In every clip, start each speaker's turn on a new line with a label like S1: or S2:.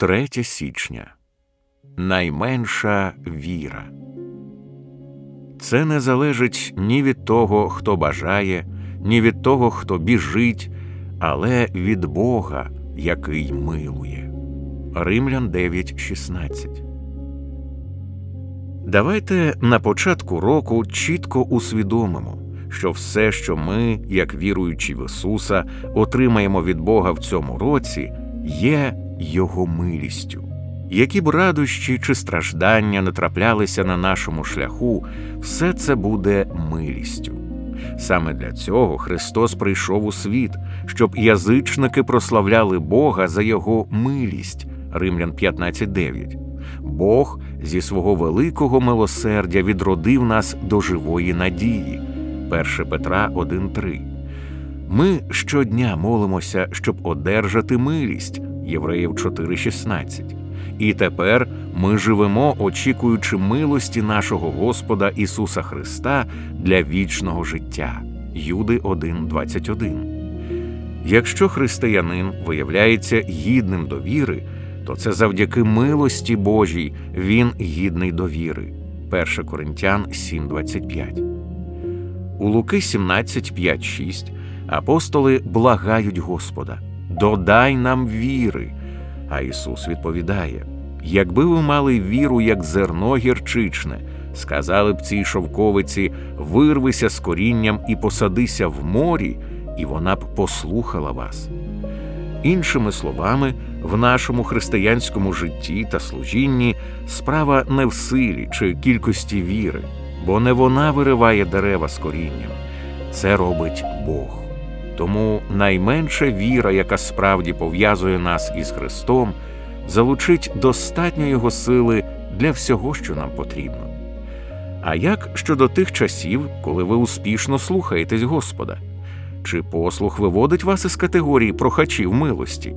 S1: 3 січня найменша віра. Це не залежить ні від того, хто бажає, ні від того, хто біжить, але від Бога, який милує. Римлян 9:16 Давайте на початку року чітко усвідомимо, що все, що ми, як віруючі в Ісуса, отримаємо від Бога в цьому році, є Його милістю. Які б радощі чи страждання не траплялися на нашому шляху, все це буде милістю. Саме для цього Христос прийшов у світ, щоб язичники прославляли Бога за Його милість. Римлян 15.9. Бог зі свого великого милосердя відродив нас до живої надії. 1 Петра 1.3. Ми щодня молимося, щоб одержати милість Євреїв 4.16. І тепер ми живемо, очікуючи милості нашого Господа Ісуса Христа для вічного життя. Юди 1.21. Якщо християнин виявляється гідним довіри, то це завдяки милості Божій він гідний довіри. 1 Коринтян 7.25. У Луки 17, 6 апостоли благають Господа Додай нам віри. А Ісус відповідає: Якби ви мали віру, як зерно гірчичне, сказали б цій шовковиці вирвися з корінням і посадися в морі, і вона б послухала вас. Іншими словами, в нашому християнському житті та служінні справа не в силі чи кількості віри, бо не вона вириває дерева з корінням, це робить Бог. Тому найменша віра, яка справді пов'язує нас із Христом, залучить достатньо Його сили для всього, що нам потрібно. А як щодо тих часів, коли ви успішно слухаєтесь Господа? Чи послух виводить вас із категорії прохачів милості?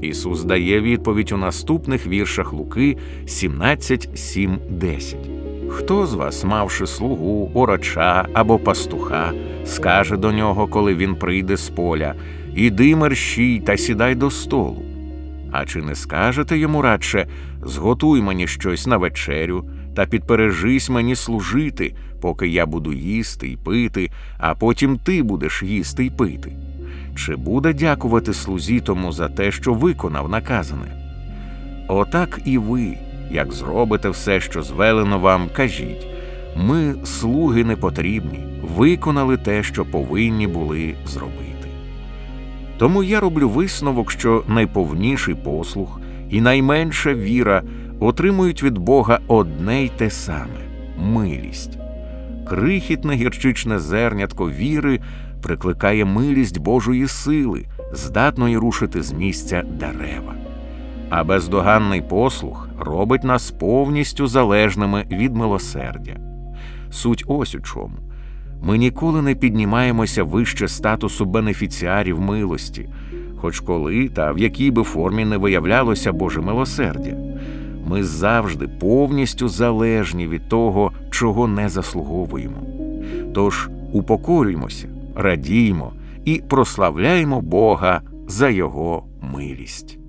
S1: Ісус дає відповідь у наступних віршах Луки 17, 7, 10. Хто з вас, мавши слугу, орача або пастуха, скаже до нього, коли він прийде з поля Іди мерщій та сідай до столу. А чи не скажете йому радше зготуй мені щось на вечерю та підпережись мені служити, поки я буду їсти й пити, а потім ти будеш їсти й пити? Чи буде дякувати слузі тому за те, що виконав наказане? Отак і ви, як зробите все, що звелено вам, кажіть ми, слуги не потрібні, виконали те, що повинні були зробити. Тому я роблю висновок, що найповніший послух і найменша віра отримують від Бога одне й те саме милість. Крихітне гірчичне зернятко віри прикликає милість Божої сили, здатної рушити з місця дерева. А бездоганний послух робить нас повністю залежними від милосердя. Суть ось у чому. Ми ніколи не піднімаємося вище статусу бенефіціарів милості, хоч коли та в якій би формі не виявлялося Боже милосердя. Ми завжди повністю залежні від того, чого не заслуговуємо. Тож упокорюймося, радіймо і прославляємо Бога за Його милість.